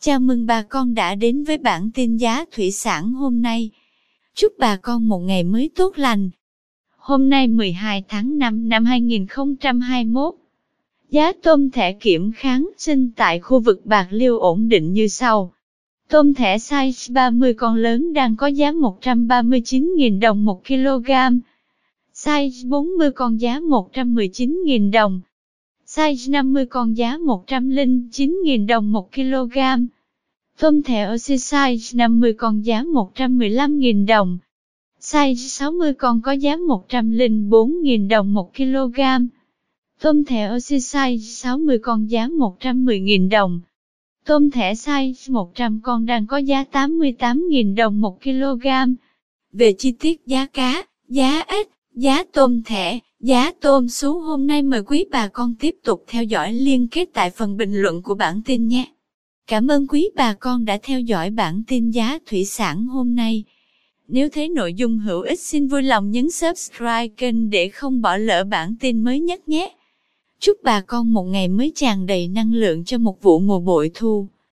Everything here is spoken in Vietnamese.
Chào mừng bà con đã đến với bản tin giá thủy sản hôm nay. Chúc bà con một ngày mới tốt lành. Hôm nay 12 tháng 5 năm 2021, giá tôm thẻ kiểm kháng sinh tại khu vực Bạc Liêu ổn định như sau. Tôm thẻ size 30 con lớn đang có giá 139.000 đồng 1 kg. Size 40 con giá 119.000 đồng. Size 50 con giá 109.000 đồng 1 kg. Tôm thẻ oxy size 50 con giá 115.000 đồng. Size 60 con có giá 104.000 đồng 1 kg. Tôm thẻ oxy size 60 con giá 110.000 đồng. Tôm thẻ size 100 con đang có giá 88.000 đồng 1 kg. Về chi tiết giá cá, giá ếch, giá tôm thẻ, giá tôm sú hôm nay mời quý bà con tiếp tục theo dõi liên kết tại phần bình luận của bản tin nhé. Cảm ơn quý bà con đã theo dõi bản tin giá thủy sản hôm nay. Nếu thấy nội dung hữu ích xin vui lòng nhấn subscribe kênh để không bỏ lỡ bản tin mới nhất nhé. Chúc bà con một ngày mới tràn đầy năng lượng cho một vụ mùa bội thu.